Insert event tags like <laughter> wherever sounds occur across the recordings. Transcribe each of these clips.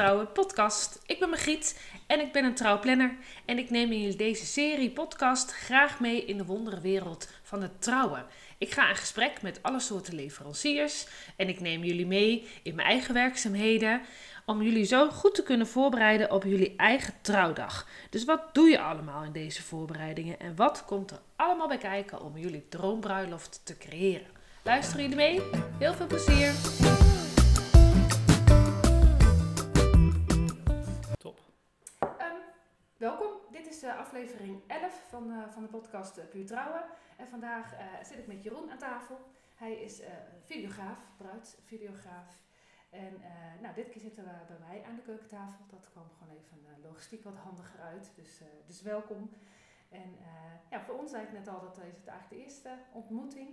Trouwen podcast. Ik ben Margriet en ik ben een trouwplanner. En ik neem in deze serie podcast graag mee in de wonderenwereld van het trouwen. Ik ga in gesprek met alle soorten leveranciers en ik neem jullie mee in mijn eigen werkzaamheden om jullie zo goed te kunnen voorbereiden op jullie eigen trouwdag. Dus wat doe je allemaal in deze voorbereidingen en wat komt er allemaal bij kijken om jullie droombruiloft te creëren? Luisteren jullie mee? Heel veel plezier! Welkom, dit is uh, aflevering 11 van, uh, van de podcast uh, Puur Trouwen. En vandaag zit ik met Jeroen aan tafel. Hij is videograaf, bruidsvideograaf. En nou, dit keer zitten we bij mij aan de keukentafel. Dat kwam gewoon even logistiek wat handiger uit. Dus, dus welkom. En ja, voor ons zei ik net al dat is het eigenlijk de eerste ontmoeting.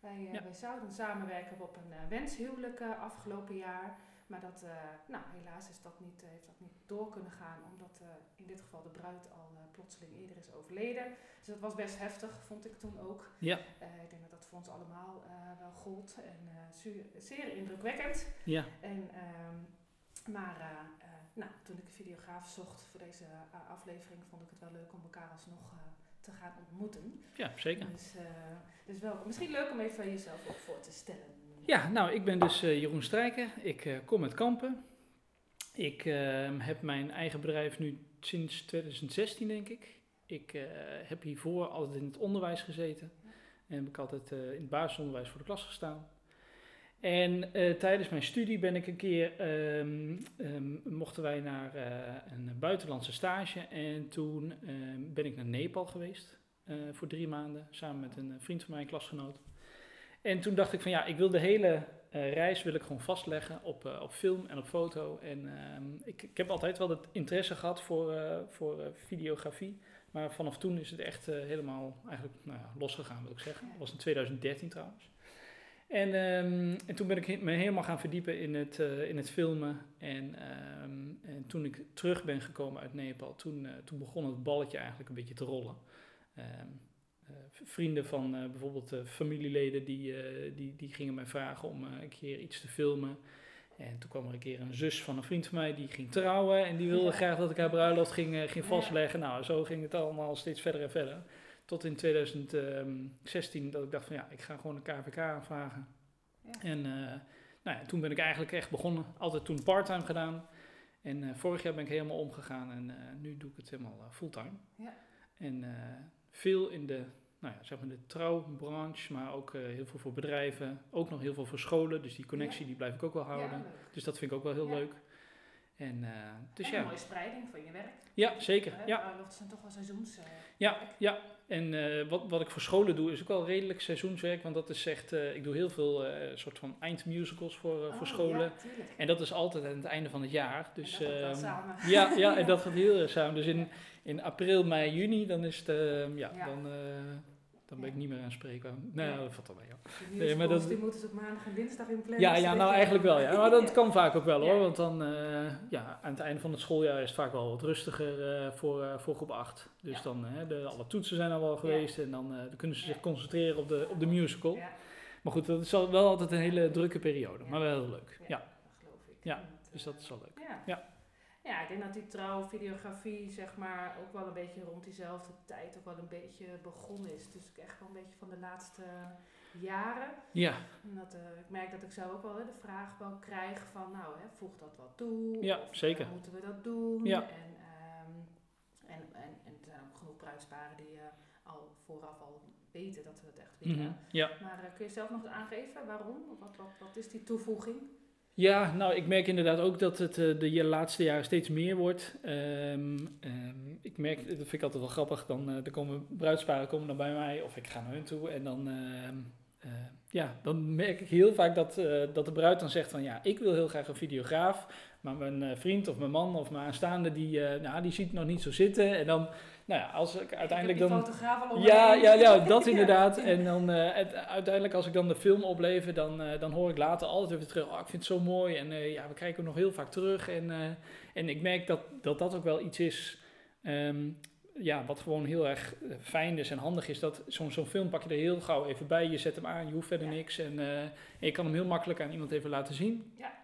Wij, ja. wij zouden samenwerken op een wenshuwelijk afgelopen jaar. Maar dat, uh, nou, helaas is dat niet, heeft dat niet door kunnen gaan, omdat uh, in dit geval de bruid al uh, plotseling eerder is overleden. Dus dat was best heftig, vond ik toen ook. Ja. ik denk dat dat voor ons allemaal wel gold en zeer, zeer indrukwekkend. Ja. En, ehm, maar nou, toen ik een videograaf zocht voor deze aflevering, vond ik het wel leuk om elkaar alsnog te gaan ontmoeten. Ja, zeker. Dus, dus wel, misschien leuk om even jezelf ook voor te stellen. Ja, nou, ik ben dus uh, Jeroen Strijker. Ik uh, kom uit Kampen. Ik uh, heb mijn eigen bedrijf nu sinds 2016, denk ik. Ik heb hiervoor altijd in het onderwijs gezeten. En heb ik altijd in het basisonderwijs voor de klas gestaan. En tijdens mijn studie ben ik een keer, um, um, mochten wij naar een buitenlandse stage. En toen ben ik naar Nepal geweest voor drie maanden, samen met een vriend van mij, klasgenoot. En toen dacht ik van ja, ik wil de hele uh, reis wil ik gewoon vastleggen op, uh, op film en op foto. En uh, ik, ik heb altijd wel het interesse gehad voor, uh, voor videografie. Maar vanaf toen is het echt helemaal eigenlijk nou ja, losgegaan, wil ik zeggen. Dat was in 2013 trouwens. En, um, en toen ben ik me helemaal gaan verdiepen in het, in het filmen. En, um, en toen ik terug ben gekomen uit Nepal, toen, toen begon het balletje eigenlijk een beetje te rollen. Um, vrienden van uh, bijvoorbeeld uh, familieleden die, die, die gingen mij vragen om een keer iets te filmen. En toen kwam er een keer een zus van een vriend van mij die ging trouwen en die wilde ja. graag dat ik haar bruiloft ging, ging vastleggen. Nou, zo ging het allemaal steeds verder en verder. Tot in 2016 dat ik dacht van ja, ik ga gewoon een KVK aanvragen. Ja. En nou ja, toen ben ik eigenlijk echt begonnen, altijd toen parttime gedaan. En vorig jaar ben ik helemaal omgegaan en nu doe ik het helemaal fulltime. Ja. En veel in de, nou ja, zeg maar de trouwbranche, maar ook uh, heel veel voor bedrijven. Ook nog heel veel voor scholen, dus die connectie ja. die blijf ik ook wel houden. Ja, dus dat vind ik ook wel heel ja. leuk. En, uh, dus en ja. een mooie spreiding van je werk. Ja, zeker. Uh, ja. Bruiloften zijn toch wel seizoens. Uh, ja, ja, en wat, wat ik voor scholen doe is ook wel redelijk seizoenswerk, want dat is echt, ik doe heel veel soort van eindmusicals voor, oh, voor scholen. Ja, en dat is altijd aan het einde van het jaar. Dus, en dat samen. Ja, ja, en <laughs> dat gaat heel erg samen. Dus in, in april, mei, juni, dan is het, ja, Ja. dan, dan ben ik niet meer aanspreekbaar. Nee, Ja. dat valt wel mee. Ja. Nee, maar dat- die moeten ze op maandag en dinsdag in plannen. Ja, ja, nou eigenlijk wel. Ja. Maar dat <laughs> kan vaak ook wel hoor. Want dan, eh, ja, aan het einde van het schooljaar is het vaak wel wat rustiger eh, voor, eh, voor groep 8. Dus dan, de, alle toetsen zijn al wel geweest. En dan, dan kunnen ze zich concentreren op de, op de musical. Maar goed, dat is wel altijd een hele drukke periode. Maar wel heel leuk. ja, dat geloof ik. Ja, dus dat is wel leuk. Ja. Ja. Ik denk dat die trouwvideografie zeg maar ook wel een beetje rond diezelfde tijd ook wel een beetje begonnen is. Dus echt wel een beetje van de laatste jaren. Ja, En dat, eh, ik merk dat ik zelf ook wel hè, de vraag wel krijg van, nou, hè, voeg dat wat toe? Ja, Of, eh, zeker. moeten we dat doen? Ja. En, ehm, en, en, en er zijn ook genoeg bruidsparen die eh, al vooraf al weten dat we het echt willen. mhm, ja. Maar kun je zelf nog aangeven waarom? Wat, wat, wat is die toevoeging? Ja, nou, ik merk inderdaad ook dat het eh, de laatste jaren steeds meer wordt. Ehm, ehm, ik merk, dat vind ik altijd wel grappig, dan er komen bruidsparen komen dan bij mij of ik ga naar hun toe en dan, ehm, eh, ja, dan merk ik heel vaak dat, eh, dat de bruid dan zegt van ja, ik wil heel graag een videograaf, maar mijn eh, vriend of mijn man of mijn aanstaande die, nou, die ziet het nog niet zo zitten. En dan, nou ja, als ik uiteindelijk ik dan... fotograaf al Ja, ja, ja, <laughs> dat Ja. inderdaad. En dan het- uiteindelijk als ik dan de film oplever, dan, dan hoor ik later altijd weer terug. Oh, ik vind het zo mooi. En ja, we kijken hem nog heel vaak terug. En, en ik merk dat, dat dat ook wel iets is. ehm, ja, wat gewoon heel erg eh, fijn is en handig is. Dat zo'n zo'n film pak je er heel gauw even bij. Je zet hem aan, je hoeft verder Ja. niks. En, eh, en je kan hem heel makkelijk aan iemand even laten zien. Ja.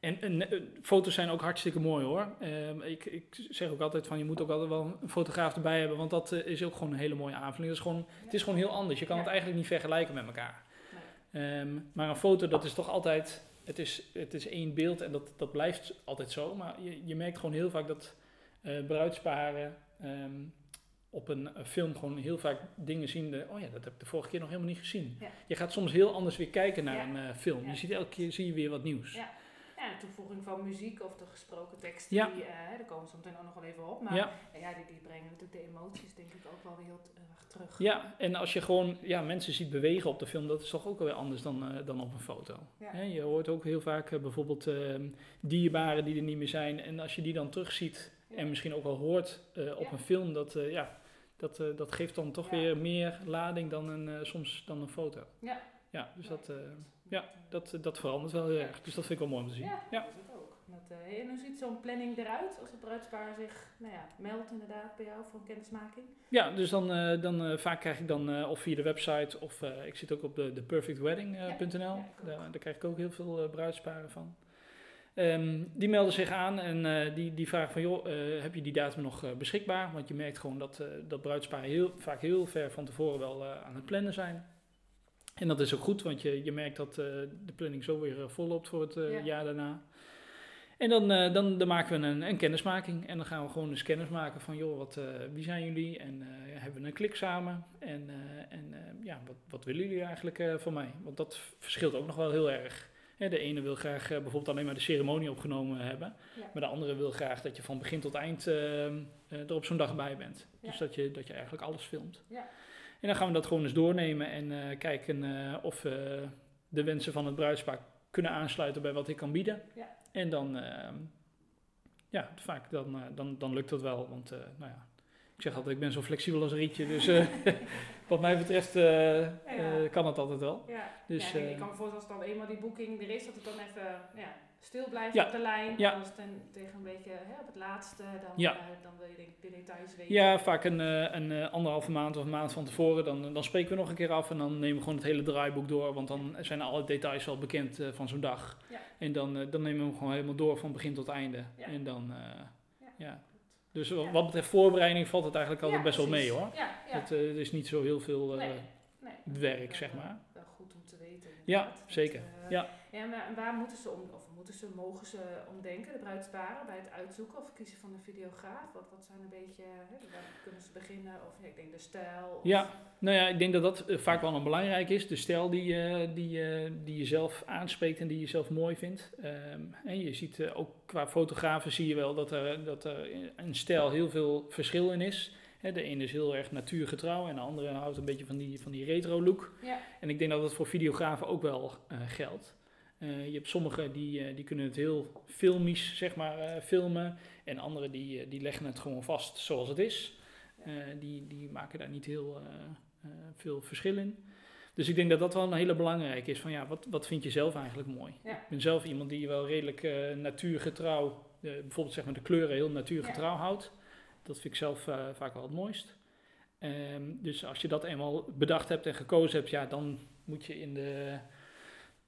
En, en, eh, foto's zijn ook hartstikke mooi hoor. Ehm, ik, ik zeg ook altijd van je moet ook altijd wel een fotograaf erbij hebben, want dat is ook gewoon een hele mooie aanvulling. Dat is gewoon, Het is gewoon heel anders. Je kan het eigenlijk niet vergelijken met elkaar. Ehm, maar een foto, dat is toch altijd, het is, het is één beeld en dat, dat blijft altijd zo. Maar je, je merkt gewoon heel vaak dat eh bruidsparen ehm, op een film gewoon heel vaak dingen zien. De, oh ja, dat heb ik de vorige keer nog helemaal niet gezien. Ja. Je gaat soms heel anders weer kijken naar Ja. een eh, film. Je ziet elke keer zie je weer wat nieuws. Ja. Ja, de toevoeging van muziek of de gesproken teksten, Ja. die, eh, daar komen we zo meteen ook nog wel even op. Maar Ja. ja, die, die brengen natuurlijk de emoties denk ik ook wel weer heel erg terug. Ja, en als je gewoon ja, mensen ziet bewegen op de film, dat is toch ook wel weer anders dan, dan op een foto. Ja. Je hoort ook heel vaak bijvoorbeeld ehm, dierbaren die er niet meer zijn. En als je die dan terugziet Ja. en misschien ook wel hoort eh, op Ja. een film, dat, eh, ja, dat, eh, dat geeft dan toch weer meer lading dan een, soms dan een foto. Ja. Ja, dus dat, ja, dat, dat verandert wel heel erg. Dus dat vind ik wel mooi om te zien. Ja, Ja. dat is het ook. Dat, en hoe ziet zo'n planning eruit als het bruidspaar zich nou ja, meldt inderdaad bij jou voor een kennismaking? Ja, dus dan, dan vaak krijg ik dan of via de website of ik zit ook op de, de perfectwedding.nl. Daar, daar krijg ik ook heel veel bruidsparen van. Ehm, die melden zich aan en eh, die, die vragen van joh, eh, heb je die datum nog eh, beschikbaar? Want je merkt gewoon dat, dat bruidsparen heel, vaak heel ver van tevoren wel aan het plannen zijn. En dat is ook goed, want je, je merkt dat de planning zo weer volloopt voor het Ja. jaar daarna. En dan, dan, dan maken we een, een kennismaking. En dan gaan we gewoon eens kennis maken van, joh, wat, wie zijn jullie? En hebben we een klik samen? En, en ja, wat, wat willen jullie eigenlijk van mij? Want dat verschilt ook nog wel heel erg. De ene wil graag eh, bijvoorbeeld alleen maar de ceremonie opgenomen hebben. Ja. Maar de andere wil graag dat je van begin tot eind eh, eh, er op zo'n dag bij bent. Dus dat je, dat je eigenlijk alles filmt. Ja. En dan gaan we dat gewoon eens doornemen en eh, kijken eh, of we de wensen van het bruidspaar kunnen aansluiten bij wat ik kan bieden. Ja. En dan, eh, ja, vaak dan, dan, dan lukt dat wel. Want, nou ja, ik zeg altijd, ik ben zo flexibel als een rietje. Dus eh, <laughs> wat mij betreft eh, eh, kan het altijd wel. Ja, Dus, ja, ik kan me voorstellen als dan eenmaal die boeking er is, dat het dan even ja, stil blijft op de lijn. ja. Als het dan tegen een beetje hè, op het laatste, dan, dan wil je denk de details weten. Ja, vaak een, een anderhalve maand of een maand van tevoren. Dan, dan spreken we nog een keer af en dan nemen we gewoon het hele draaiboek door. Want dan zijn alle details al bekend van zo'n dag. En dan, dan nemen we hem gewoon helemaal door van begin tot einde. En dan, Ja. Dus Ja. wat betreft voorbereiding valt het eigenlijk altijd Ja, best wel mee hoor. Ja, ja. Het eh, is niet zo heel veel eh, nee, nee. werk, zeg eh, maar. Wel goed om te weten. Ja, inderdaad. Zeker. eh, Ja. Ja, maar en waar moeten ze om, of moeten ze, mogen ze omdenken, de bruidsparen, bij het uitzoeken of kiezen van een videograaf? Wat, wat zijn een beetje, hè, waar kunnen ze beginnen? Of ja, ik denk de stijl. Of, Ja. Nou ja, ik denk dat dat eh, vaak wel een belangrijk is. De stijl die, eh, die, die je zelf aanspreekt en die je zelf mooi vindt. Ehm, en je ziet ook qua fotografen zie je wel dat er, dat er een stijl heel veel verschil in is. Hè, de ene is heel erg natuurgetrouw en de andere houdt een beetje van die, van die retro look. Ja, En ik denk dat dat voor videografen ook wel eh, geldt. Eh, je hebt sommigen die, eh, die kunnen het heel filmisch zeg maar, filmen. En anderen die, die leggen het gewoon vast zoals het is. Die, die maken daar niet heel veel verschil in. Dus ik denk dat dat wel een hele belangrijke is. Van ja, wat, wat vind je zelf eigenlijk mooi? Ja. Ik ben zelf iemand die wel redelijk natuurgetrouw, bijvoorbeeld zeg maar de kleuren heel natuurgetrouw houdt. Dat vind ik zelf eh, vaak wel het mooist. Ehm, dus als je dat eenmaal bedacht hebt en gekozen hebt, ja, dan moet je in de,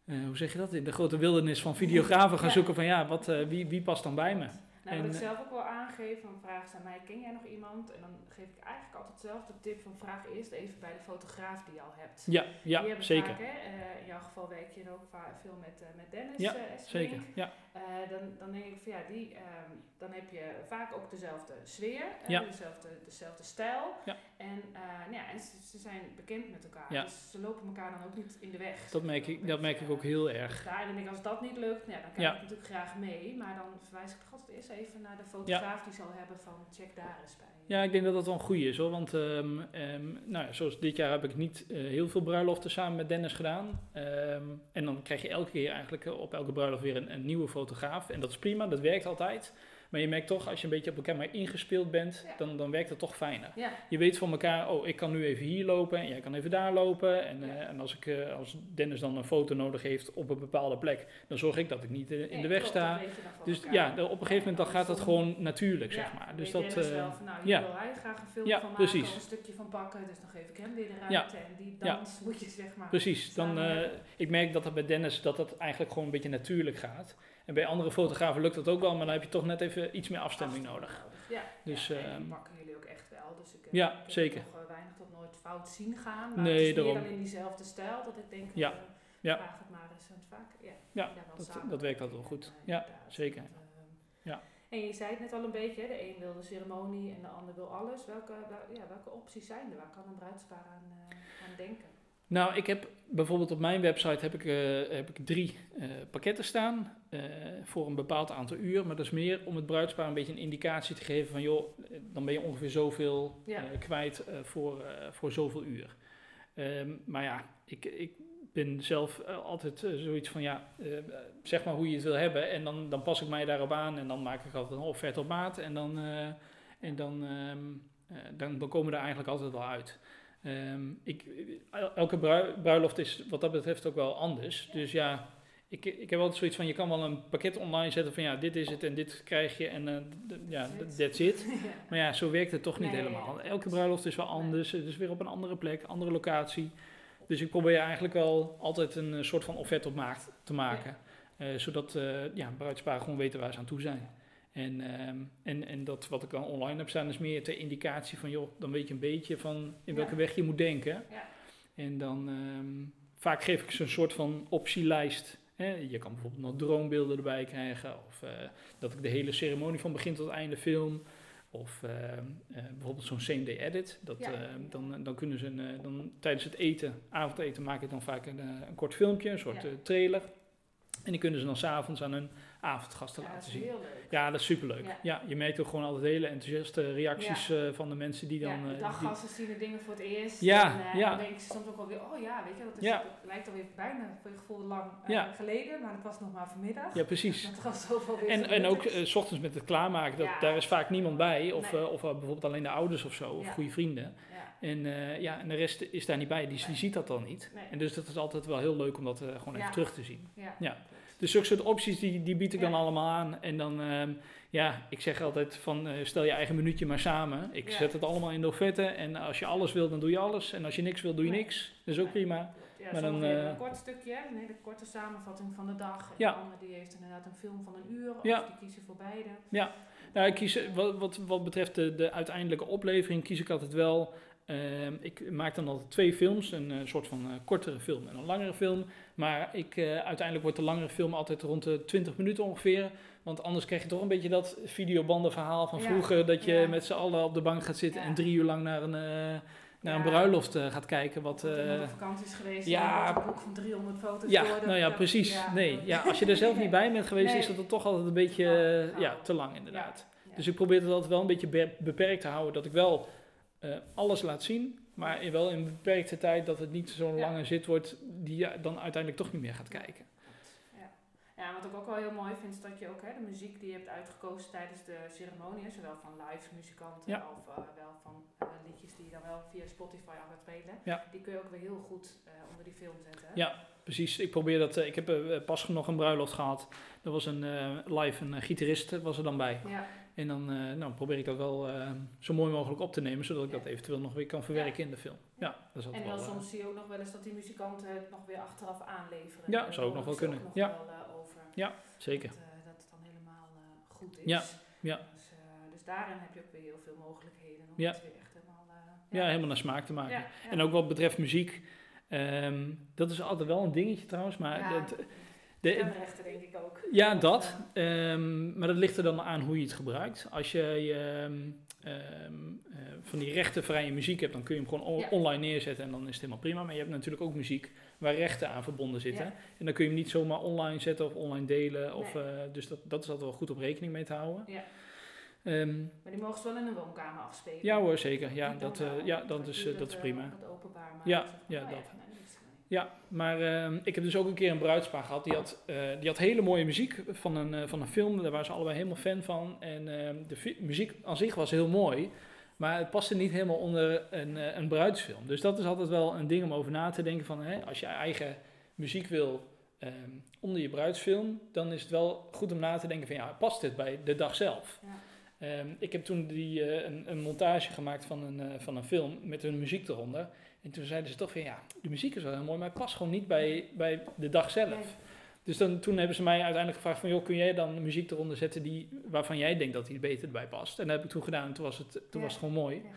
eh, hoe zeg je dat, in de grote wildernis van videografen gaan Ja. zoeken van ja, wat, eh, wie, wie past dan bij me? Nou, En, wat ik eh, zelf ook wel aangeef, dan vragen ze aan mij, ken jij nog iemand? En dan geef ik eigenlijk altijd zelf de tip van vraag eerst even bij de fotograaf die je al hebt. Ja, die ja hebben zeker. Vaak, hè, eh, in jouw geval werk je ook veel met, eh, met Dennis. Ja. Zeker, ja. Dan, dan denk ik van ja, die, ehm, dan heb je vaak ook dezelfde sfeer, Ja. dezelfde, dezelfde stijl. Ja. En, nou ja, en ze, ze zijn bekend met elkaar, Ja. dus ze lopen elkaar dan ook niet in de weg. Dat merk ik, dat merk ik ook heel Dus erg. daar denk ik, als dat niet lukt, nou ja, dan kijk Ja. ik natuurlijk graag mee. Maar dan verwijs ik toch altijd eerst even naar de fotograaf die zal hebben van check daar eens bij. Ja, ik denk dat dat wel een goede is hoor. Want ehm, ehm, nou ja, zoals dit jaar heb ik niet eh, heel veel bruiloften samen met Dennis gedaan. Ehm, en dan krijg je elke keer eigenlijk eh, op elke bruiloft weer een, een nieuwe fotograaf. En dat is prima, dat werkt altijd. Maar je merkt toch, als je een beetje op elkaar maar ingespeeld bent, Ja. dan, dan werkt het toch fijner. Ja, Je weet van elkaar, oh, ik kan nu even hier lopen en jij kan even daar lopen. En, Ja. eh, en als, ik, eh, als Dennis dan een foto nodig heeft op een bepaalde plek, dan zorg ik dat ik niet eh, in de weg klopt, sta. dat Dus elkaar. ja, op een gegeven moment dan gaat het andersom- gewoon natuurlijk, zeg maar. Dus dat, wel van, nou, ja. wil hij graag een film Ja, van maken precies. of een stukje van pakken, dus dan geef ik hem weer de ruimte en die dans moet je zeg maar Precies, dan, ik merk dat dat bij Dennis dat dat eigenlijk gewoon een beetje natuurlijk gaat. En bij andere fotografen lukt dat ook wel, maar dan heb je toch net even iets meer afstemming Afstemming nodig. Ja, Dus, ja, en die ehm, pakken jullie ook echt wel. Dus ik, heb- Ja, ik zeker. nog eh, weinig tot nooit fout zien gaan. Maar Nee, het is daarom. meer dan in diezelfde stijl dat ik denk, Ja, eh, ja. vraag het maar eens. Want vaak, ja, Ja, dat- samen dat werkt altijd wel goed. eh, Ja, zeker. Dat, ehm, Ja. En je zei het net al een beetje, de een wil de ceremonie en de ander wil alles. Welke, wel- ja, welke opties zijn er? Waar kan een bruidspaar aan, eh, aan denken? Nou, ik heb bijvoorbeeld op mijn website heb ik, eh, heb ik drie eh, pakketten staan eh, voor een bepaald aantal uur. Maar dat is meer om het bruidspaar een beetje een indicatie te geven van joh, dan ben je ongeveer zoveel Ja. kwijt voor, voor zoveel uur. Ehm, maar ja, ik, ik ben zelf altijd zoiets van ja, zeg maar hoe je het wil hebben. En dan, dan pas ik mij daarop aan en dan maak ik altijd een offerte op maat. En dan, en dan, ehm, dan, dan komen we er eigenlijk altijd wel uit. Ehm, ik, el- elke brui- bruiloft is wat dat betreft ook wel anders. Dus ja, ik, ik heb altijd zoiets van, je kan wel een pakket online zetten van ja, dit is het en dit krijg je en d- ja, That's it. <laughs> Maar ja, zo werkt het toch niet Nee, helemaal. Elke bruiloft is wel anders, het is weer op een andere plek, andere locatie. Dus ik probeer eigenlijk wel altijd een eh, soort van offerte op maat te maken. Eh, zodat eh ja, bruidsparen gewoon weten waar ze aan toe zijn. En, ehm, en, en dat wat ik dan online heb staan is meer ter indicatie van, joh, dan weet je een beetje van in welke Ja. weg je moet denken. Ja. En dan ehm, vaak geef ik ze een soort van optielijst. Hè. Je kan bijvoorbeeld nog droombeelden erbij krijgen. Of eh, dat ik de hele ceremonie van begin tot einde film. Of ehm, eh, bijvoorbeeld zo'n same day edit. Dat, Ja. ehm, dan, dan kunnen ze een, eh, dan, tijdens het eten, avondeten, maak ik dan vaak een, eh, een kort filmpje, een soort Ja. eh, trailer. En die kunnen ze dan s'avonds aan hun avondgasten dat laten is zien. heel leuk. Ja, dat is superleuk. Ja. Ja. je merkt ook gewoon altijd hele enthousiaste reacties eh, van de mensen die dan... ja, eh, de die- daggasten zien de dingen voor het eerst. Ja, en, eh, ja. dan denken ze soms ook alweer, oh ja, weet je, dat, is, Ja. dat lijkt alweer bijna voor je gevoel lang geleden, maar het was nog maar vanmiddag. ja, precies. <laughs> Dat al zoveel weer En, en ook s ochtends met het klaarmaken, dat, daar is vaak niemand bij. Of, Nee. of bijvoorbeeld alleen de ouders of zo, of goede vrienden. En, ja, en de rest is daar niet bij, die, die Nee. ziet dat dan niet. Nee. En dus dat is altijd wel heel leuk om dat gewoon even terug te zien. Ja. Ja. Dus zulke soort opties, die, die bied ik dan Ja. allemaal aan. En dan, ehm, ja, ik zeg altijd van, eh, stel je eigen minuutje maar samen. Ik Ja. zet het allemaal in de offerte. En als je alles wil, dan doe je alles. En als je niks wil, doe je Nee. niks. Dat is ook prima. Ja, Maar dan, eh, een kort stukje, een hele korte samenvatting van de dag. En Ja. de ander die heeft inderdaad een film van een uur, Ja. of die kiezen voor beide. Nou, ik kies, eh, wat, wat, wat betreft de, de uiteindelijke oplevering, kies ik altijd wel. ehm, ik maak dan altijd twee films, een soort van kortere film en een langere film. Maar ik, eh, uiteindelijk wordt de langere film altijd rond de 20 minuten ongeveer. Want anders krijg je toch een beetje dat videobandenverhaal van Ja, vroeger. Dat je ja. met z'n allen op de bank gaat zitten Ja. en drie uur lang naar een, eh, naar een bruiloft eh, gaat kijken. Wat, op vakantie is geweest, ja, een boek van 300 foto's ja, door, nou ja, precies. nee, ja, als je er zelf niet bij bent geweest, Nee. is dat dan toch altijd een beetje Ja, eh, ja, te lang inderdaad. Dus ik probeer het altijd wel een beetje be- beperkt te houden. Dat ik wel alles laat zien. Maar wel in beperkte tijd dat het niet zo'n Ja. lange zit wordt. Die je dan uiteindelijk toch niet meer gaat kijken. Ja. ja, wat ik ook wel heel mooi vind, is dat je ook hè, de muziek die je hebt uitgekozen tijdens de ceremonie, zowel van live muzikanten Ja. of eh, wel van eh, liedjes die je dan wel via Spotify af gaat spelen, Ja. die kun je ook weer heel goed eh, onder die film zetten. hè. Ja. Precies, ik probeer dat. ik heb pas nog een bruiloft gehad. Er was een live een gitarist was er dan bij. Ja, En dan eh, nou, probeer ik dat wel eh, zo mooi mogelijk op te nemen, zodat ik Ja. dat eventueel nog weer kan verwerken in de film. Ja, dat is altijd en dan wel. eh, soms zie je ook nog wel eens dat die muzikanten het nog weer achteraf aanleveren. Ja, zou ook nog wel kunnen. nog Ja. wel, over. zeker. Dat, dat het dan helemaal goed is. Ja, ja. Dus, dus daarin heb je ook weer heel veel mogelijkheden om Ja. het weer echt helemaal... Ja, helemaal naar smaak te maken. Ja, ja. En ook wat betreft muziek. ehm, dat is altijd wel een dingetje trouwens, maar Ja, dat, de, denk ik ook. Ja, dat. eh, Ehm, maar dat ligt er dan aan hoe je het gebruikt. Als je ehm, ehm, eh, van die rechtenvrije muziek hebt, dan kun je hem gewoon on- Ja. online neerzetten en dan is het helemaal prima. Maar je hebt natuurlijk ook muziek waar rechten aan verbonden zitten. Ja. En dan kun je hem niet zomaar online zetten of online delen. Of, Nee. eh, dus dat, dat is altijd wel goed op rekening mee te houden. Ja. Maar die mogen ze wel in een woonkamer afspelen. ja hoor, zeker. Ja, dat, wel. ja, dat, Dat is, dat is prima. wat openbaar maken, Ja, maar. ja, Oh dat. dat niet. Ja, maar ehm, ik heb dus ook een keer een bruidspaar gehad. Die had, eh, die had hele mooie muziek van een, eh, van een film. Daar waren ze allebei helemaal fan van. En ehm, de muziek aan zich was heel mooi. Maar het paste niet helemaal onder een, eh, een bruidsfilm. Dus dat is altijd wel een ding om over na te denken. Van, hè, als je eigen muziek wil ehm, onder je bruidsfilm. Dan is het wel goed om na te denken van ja, past dit bij de dag zelf? Ja. Ik heb toen die, een, een montage gemaakt van een, van een film met hun muziek eronder. En toen zeiden ze toch van ja, de muziek is wel heel mooi, maar het past gewoon niet bij, bij de dag zelf. Nee. Dus dan, toen hebben ze mij uiteindelijk gevraagd van, joh, kun jij dan muziek eronder zetten die, waarvan jij denkt dat die beter erbij past? En dat heb ik toen gedaan en toen was het, toen Ja. was het gewoon mooi. Ja.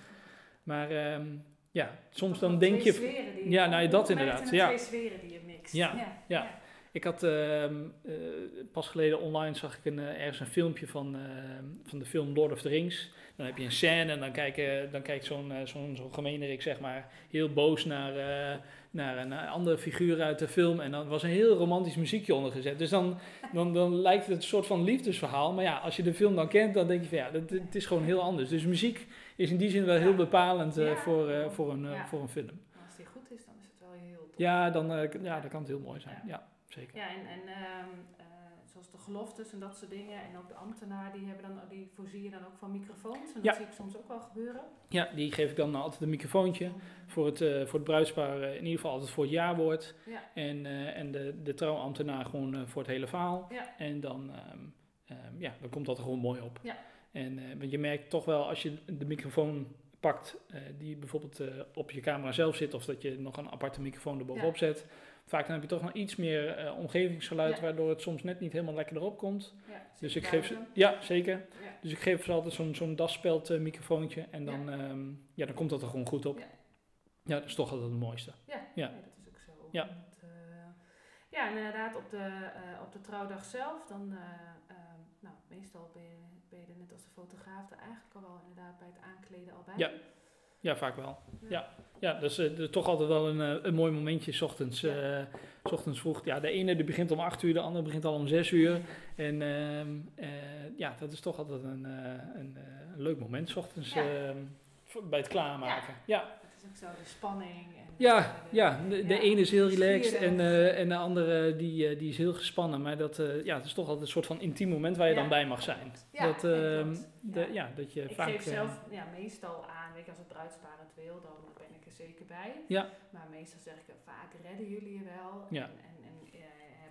Maar ehm, ja, soms dan denk je... Ja, nou, dat inderdaad, de ja. twee sferen die je mixt. Ja, ja. Ik had ehm, eh, pas geleden online zag ik een, eh, ergens een filmpje van, ehm, van de film Lord of the Rings. Dan heb je een scène en dan kijkt dan kijkt zo'n eh, zo'n zo'n gemeenerik zeg maar heel boos naar, eh, naar een eh, andere figuur uit de film. En dan was een heel romantisch muziekje onder gezet. Dus dan, dan, dan lijkt het een soort van liefdesverhaal. Maar ja, als je de film dan kent, dan denk je van ja, dat, het is gewoon heel anders. Dus muziek is in die zin wel heel bepalend eh, Ja. voor, eh, voor, een, eh, voor een film. Als die goed is, dan is het wel heel tof. Ja, dan, eh, ja, dan kan het heel mooi zijn. Ja, zeker. Ja, en, en ehm, eh, zoals de geloftes en dat soort dingen. En ook de ambtenaar, die, hebben dan, die voorzie je dan ook van microfoons. En dat zie ik soms ook wel gebeuren. Ja, die geef ik dan altijd een microfoontje. voor het, eh, voor het bruidspaar eh, in ieder geval altijd voor het jaarwoord. Ja. En, en de, de trouwambtenaar gewoon voor het hele verhaal. Ja. En dan, ehm, ehm, ja, dan komt dat er gewoon mooi op. Ja. En want je merkt toch wel als je de microfoon pakt die bijvoorbeeld op je camera zelf zit... of dat je nog een aparte microfoon erbovenop Ja. zet... Vaak dan heb je toch nog iets meer eh, omgevingsgeluid... Ja. waardoor het soms net niet helemaal lekker erop komt. Ja, Dus ik geef ze... Ja, zeker. Dus ik geef ze altijd zo'n zo'n daspeld eh, microfoontje en dan, ja. ja, dan komt dat er gewoon goed op. Ja. Ja, dat is toch altijd het mooiste. Ja, Ja. nee, dat is ook zo. Ja. Eh, ja, en inderdaad op de, op de trouwdag zelf, dan, eh, ehm, nou, meestal ben je, ben je er net als de fotograaf er eigenlijk al wel inderdaad bij het aankleden al bij. Ja. Ja, vaak wel. Ja. Ja, ja dat, is, dat is toch altijd wel een, eh, een mooi momentje, 's ochtends, eh, 's ochtends vroeg. Ja, de ene die begint om 8 uur, de andere begint al om 6 uur. En eh, ja, dat is toch altijd een, een, een leuk moment, 's ochtends, ehm, bij het klaarmaken. Ja, ook zo de spanning. En, Ja, eh, ja, de, de ja, ene is heel relaxed en, eh, en de andere die, eh, die is heel gespannen. Maar dat, eh, ja, het is toch altijd een soort van intiem moment waar je Ja, dan bij mag zijn. Ja, dat, ehm, de, Ja. dat je Ik vaak... geef eh, zelf ja, meestal aan, weet je, als het bruidspaar het wil, dan ben ik er zeker bij. Ja. Maar meestal zeg ik, vaak redden jullie je wel. Ja. En, eh,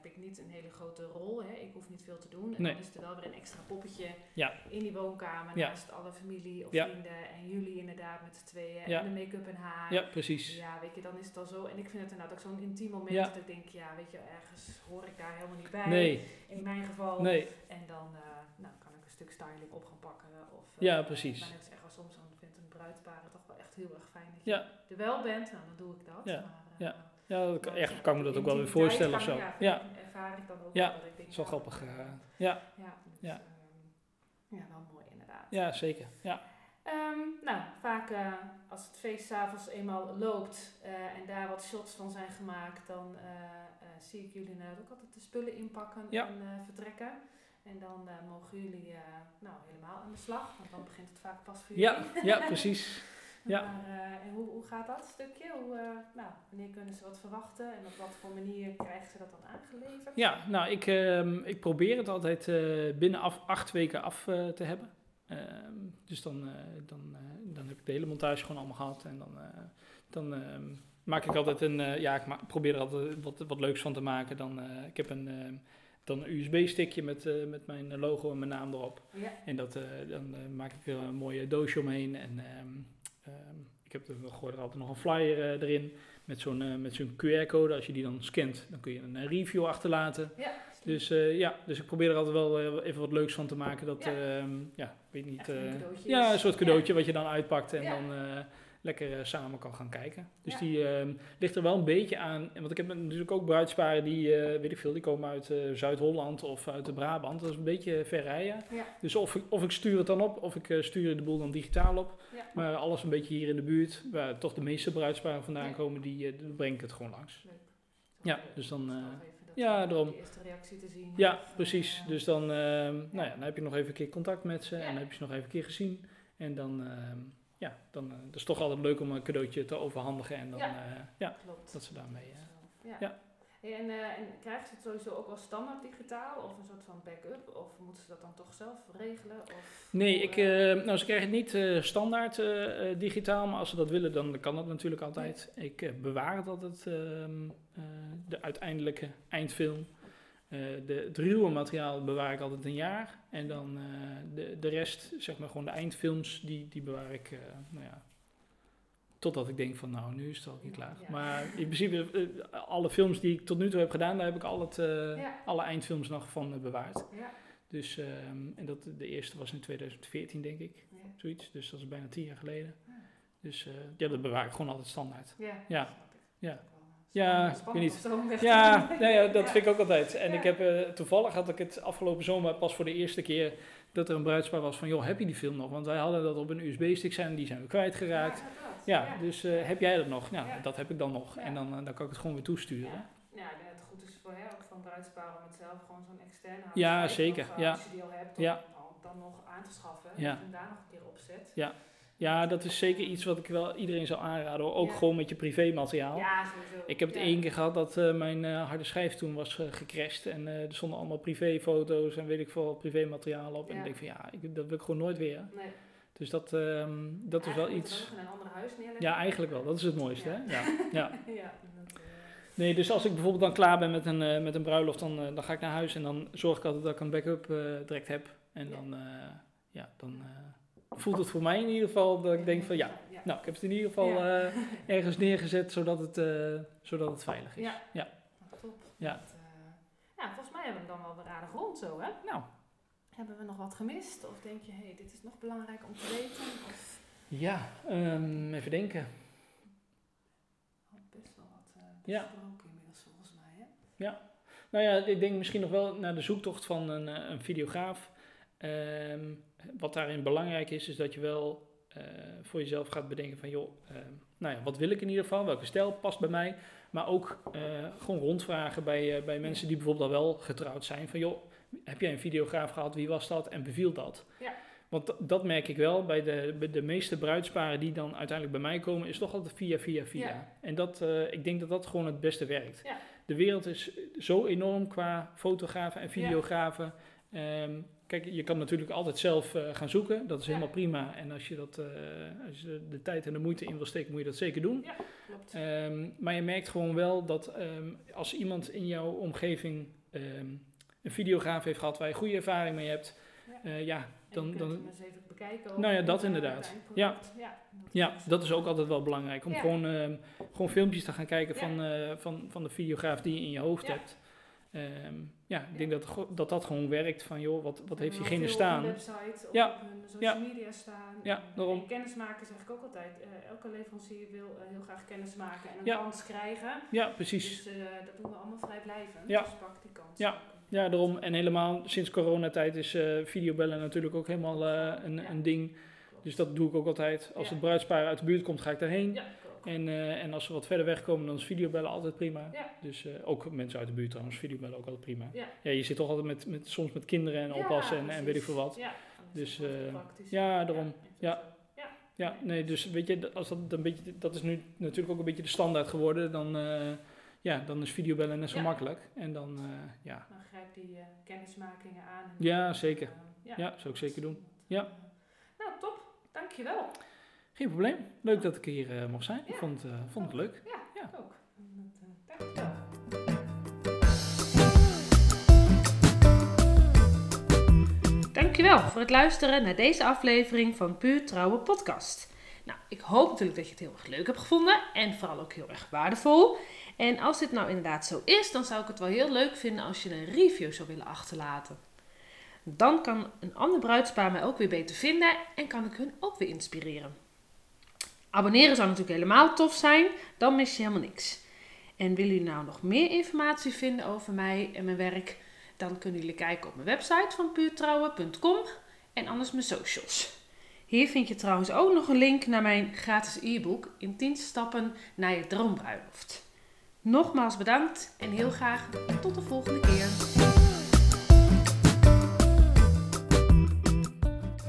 heb ik niet een hele grote rol, hè. ik hoef niet veel te doen. En Nee. dan is er wel weer een extra poppetje Ja. in die woonkamer, Ja. naast alle familie of Ja. vrienden. En jullie inderdaad met z'n tweeën, en de make-up en haar. ja, precies. Ja, weet je, dan is het al zo. En ik vind het inderdaad ook zo'n intiem moment dat ik denk, ja, weet je, ergens hoor ik daar helemaal niet bij. Nee, In mijn geval. nee, En dan eh, nou, kan ik een stuk styling op gaan pakken. Of, eh, Ja, precies. Maar net als echt wel soms dan vindt een bruidspaar het toch wel echt heel erg fijn dat je er wel bent. Nou, dan doe ik dat. Maar, eh, ja. Ja, dat kan, echt ja, kan me dat ook wel weer voorstellen of zo. Ja, Ja, ervaar ik dan ook Ja, wel. Dat ik denk, ja, grappig. eh, ja, ja, dus, Ja. ehm, ja, wel mooi inderdaad. ja, zeker. Ja, Ehm, nou, vaak eh, als het feest s'avonds eenmaal loopt eh, en daar wat shots van zijn gemaakt, dan zie ik jullie inderdaad ook altijd de spullen inpakken Ja. en vertrekken. En dan mogen jullie nou, helemaal aan de slag, want dan begint het vaak pas voor ja, jullie. ja <laughs> precies. Ja. Maar eh, en hoe, hoe gaat dat stukje? Hoe, eh, nou, wanneer kunnen ze wat verwachten en op wat voor manier krijgen ze dat dan aangeleverd? Ja, nou, ik, ehm, ik probeer het altijd eh, binnen af, acht weken af te hebben. Ehm, dus dan, dan, dan heb ik de hele montage gewoon allemaal gehad. En dan, dan ehm, maak ik altijd een... ja, ik ma- probeer er altijd wat, wat leuks van te maken. Dan, ik heb een, dan een USB-stickje met, met mijn logo en mijn naam erop. Ja, En dat, dan maak ik er een mooie doosje omheen. En ehm, ik heb er, gooi er altijd nog een flyer eh, erin met zo'n eh, met zo'n QR-code. Als je die dan scant, dan kun je een review achterlaten. ja. Dus eh, ja, dus ik probeer er altijd wel even wat leuks van te maken. Dat, Ja. ja, ja weet niet. Echt een ja, een soort cadeautje wat je dan uitpakt en Ja. dan lekker eh, samen kan gaan kijken. Dus Ja. die ehm, ligt er wel een beetje aan. Want ik heb natuurlijk ook bruidsparen die, eh, weet ik veel, die komen uit eh, Zuid-Holland of uit de Brabant. Dat is een beetje ver rijden. Ja. Dus of ik, of ik stuur het dan op, of ik stuur de boel dan digitaal op. Ja. Maar alles een beetje hier in de buurt, waar toch de meeste bruidsparen vandaan komen, die breng ik het gewoon langs. Leuk. Ja, dus dan, ja, daarom. Die eerste reactie te zien. Ja, Of, precies. Dus dan, ehm, nou ja, dan heb je nog even een keer contact met ze en dan heb je ze nog even een keer gezien. En dan, ehm, ja, dan uh, het is toch altijd leuk om een cadeautje te overhandigen en dan, Ja. ja Klopt. dat ze daarmee. eh, Ja. ja. Hey, En, eh, en krijgen ze het sowieso ook wel standaard digitaal of een soort van backup? Of moeten ze dat dan toch zelf regelen? Of, Nee, ik, eh, eh, nou, ze krijgen het niet eh, standaard eh, eh, digitaal, maar als ze dat willen, dan kan dat natuurlijk altijd. Ik eh, bewaar het altijd, ehm, eh, de uiteindelijke eindfilm. Eh, de, het ruwe materiaal bewaar ik altijd een jaar. En dan eh, de, de rest, zeg maar gewoon de eindfilms, die, die bewaar ik, eh, nou ja, Totdat ik denk van, nou, nu is het al niet klaar. Ja. Maar in principe, alle films die ik tot nu toe heb gedaan, daar heb ik al het, Ja. alle eindfilms nog van bewaard. Ja. Dus, ehm, en dat, de eerste was in 2014, denk ik, zoiets. Dus dat is bijna tien jaar geleden. Ja. Dus ja, dat bewaar ik gewoon altijd standaard. Ja. Ja. Ja. Ja, ik weet niet. of Ja, <laughs> nou ja, dat Ja. vind ik ook altijd. En Ja. ik heb eh, toevallig had ik het afgelopen zomer pas voor de eerste keer dat er een bruidspaar was van, joh, heb je die film nog? Want wij hadden dat op een USB-stick zijn en die zijn we kwijtgeraakt. Ja. Ja, Ja. dus eh, heb jij dat nog? Nou, Ja. dat heb ik dan nog. Ja. En dan, eh, dan kan ik het gewoon weer toesturen. Ja. Ja, het goed is voor hè, ook van bruidspaar om het zelf gewoon zo'n externe Ja, zeker, eh, ja. Als je die al hebt, Ja. om dan nog aan te schaffen. Ja. En daar nog een keer op zet. Ja, dat is zeker iets wat ik wel iedereen zou aanraden. hoor. Ook Ja. gewoon met je privémateriaal. Ja, sowieso. Ik heb het ja. één keer gehad dat eh, mijn eh, harde schijf toen was eh, gecrashed. En er stonden allemaal privéfoto's en weet ik veel privémateriaal op. En ik denk van ja, ik, dat wil ik gewoon nooit weer. Nee. Dus dat, ehm, dat is wel iets... het ook in een ander huis neerleggen. Ja, eigenlijk wel. Dat is het mooiste, Ja. hè? Ja. <laughs> ja. dat, Nee, dus als ik bijvoorbeeld dan klaar ben met een, met een bruiloft, dan, dan ga ik naar huis en dan zorg ik altijd dat ik een backup direct heb. En dan, ja, dan voelt het voor mij in ieder geval dat ik denk van ja, ja. nou, ik heb het in ieder geval Ja. eh, ergens neergezet zodat het, eh, zodat het veilig is. Ja. ja. Nou, top. Ja. Dat, eh, ja, volgens mij hebben we hem dan wel weer aardig rond zo, hè? Nou, Hebben we nog wat gemist? Of denk je, hé, hey, dit is nog belangrijk om te weten? Of ja, ehm, even denken. oh, best wel wat eh Ja. besproken inmiddels volgens mij, hè? Nou ja, ik denk misschien nog wel naar de zoektocht van een, een videograaf. Ehm, wat daarin belangrijk is, is dat je wel eh, voor jezelf gaat bedenken van, joh, ehm, nou ja, wat wil ik in ieder geval? Welke stijl past bij mij? Maar ook eh, gewoon rondvragen bij, eh, bij mensen die bijvoorbeeld al wel getrouwd zijn. Van, joh, heb jij een videograaf gehad? Wie was dat? En beviel dat? Ja. Want dat- merk ik wel bij de, bij de meeste bruidsparen die dan uiteindelijk bij mij komen, is toch altijd via, via, via. Ja. En dat, eh, ik denk dat dat gewoon het beste werkt. Ja. De wereld is zo enorm qua fotografen en videografen. Ehm, kijk, je kan natuurlijk altijd zelf eh, gaan zoeken. Dat is Ja. helemaal prima. En als je, dat, eh, als je de tijd en de moeite in wil steken, moet je dat zeker doen. Klopt. Ehm, maar je merkt gewoon wel dat ehm, als iemand in jouw omgeving ehm, een videograaf heeft gehad waar je goede ervaring mee hebt, Ja. eh, ja, dan, dan, hem eens even bekijken. Nou ja, dat inderdaad. Ja. Ja, dat ja, is, dat is ook altijd wel belangrijk. Om Ja. gewoon, gewoon filmpjes te gaan kijken Ja. van, van, van de videograaf die je in je hoofd Ja. hebt. Ehm, ja, ik denk dat, dat dat gewoon werkt van, joh, wat, wat heeft diegene staan? Op hun website of Ja. op hun social Ja. media staan. Ja, En, eh, daarom. En kennismaken zeg ik ook altijd. Eh, elke leverancier wil eh, heel graag kennis maken en een kans krijgen. Ja, precies. Dus dat doen we allemaal vrijblijvend. Ja. Dus pak die kans. Ja. Ja, daarom. En helemaal sinds coronatijd is videobellen natuurlijk ook helemaal een, een ding. Dus dat doe ik ook altijd. Als het bruidspaar uit de buurt komt, ga ik daarheen. En, eh, en als ze wat verder wegkomen, dan is videobellen altijd prima. Ja. Dus eh, ook mensen uit de buurt trouwens, videobellen ook altijd prima. Ja. Ja, je zit toch altijd met, met, soms met kinderen en Ja, oppassen en, en weet ik veel wat. Ja, dan is Dus, praktisch. ja, daarom. is Ja. Ja, nee, dus weet je, als dat, een beetje, dat is nu natuurlijk ook een beetje de standaard geworden. Dan, ja, dan is videobellen net zo makkelijk. En dan, ja, Dan grijp die kennismakingen aan. en Ja, dan, zeker. Ja, zou ik zeker doen. Ja. Dankjewel. geen probleem. Leuk dat ik hier eh, mocht zijn. Ik vond, het, eh, vond het leuk. Ja, Ja. ik ook. Dat, eh, dankjewel. Dankjewel voor het luisteren naar deze aflevering van Puur Trouwe Podcast. Nou, ik hoop natuurlijk dat je het heel erg leuk hebt gevonden en vooral ook heel erg waardevol. En als dit nou inderdaad zo is, dan zou ik het wel heel leuk vinden als je een review zou willen achterlaten. Dan kan een ander bruidspaar mij ook weer beter vinden en kan ik hun ook weer inspireren. Abonneren zou natuurlijk helemaal tof zijn, dan mis je helemaal niks. En willen jullie nou nog meer informatie vinden over mij en mijn werk? Dan kunnen jullie kijken op mijn website van puurtrouwen.com en anders mijn socials. Hier vind je trouwens ook nog een link naar mijn gratis e-book in 10 stappen naar je droombruiloft. Nogmaals bedankt en heel graag tot de volgende keer.